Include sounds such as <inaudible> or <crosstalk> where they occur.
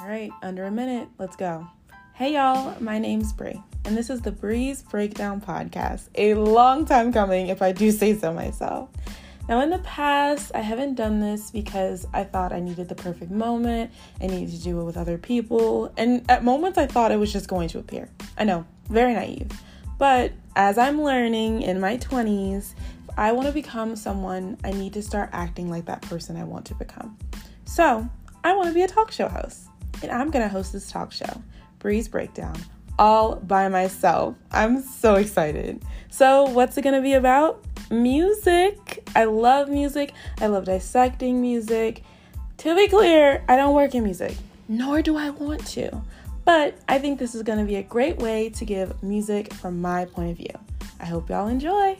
All right, under a minute, let's go. Hey y'all, my name's Bre, and this is the Bre's Breakdown Podcast. A long time coming, if I do <laughs> say so myself. Now, in the past, I haven't done this because I thought I needed the perfect moment, I needed to do it with other people, and at moments I thought it was just going to appear. I know, very naive. But as I'm learning in my 20s, if I want to become someone, I need to start acting like that person I want to become. So, I want to be a talk show host and I'm going to host this talk show, Bre's Breakdown, all by myself. I'm so excited. So, what's it going to be about? Music. I love music. I love dissecting music. To be clear, I don't work in music, nor do I want to. But I think this is going to be a great way to give music from my point of view. I hope y'all enjoy.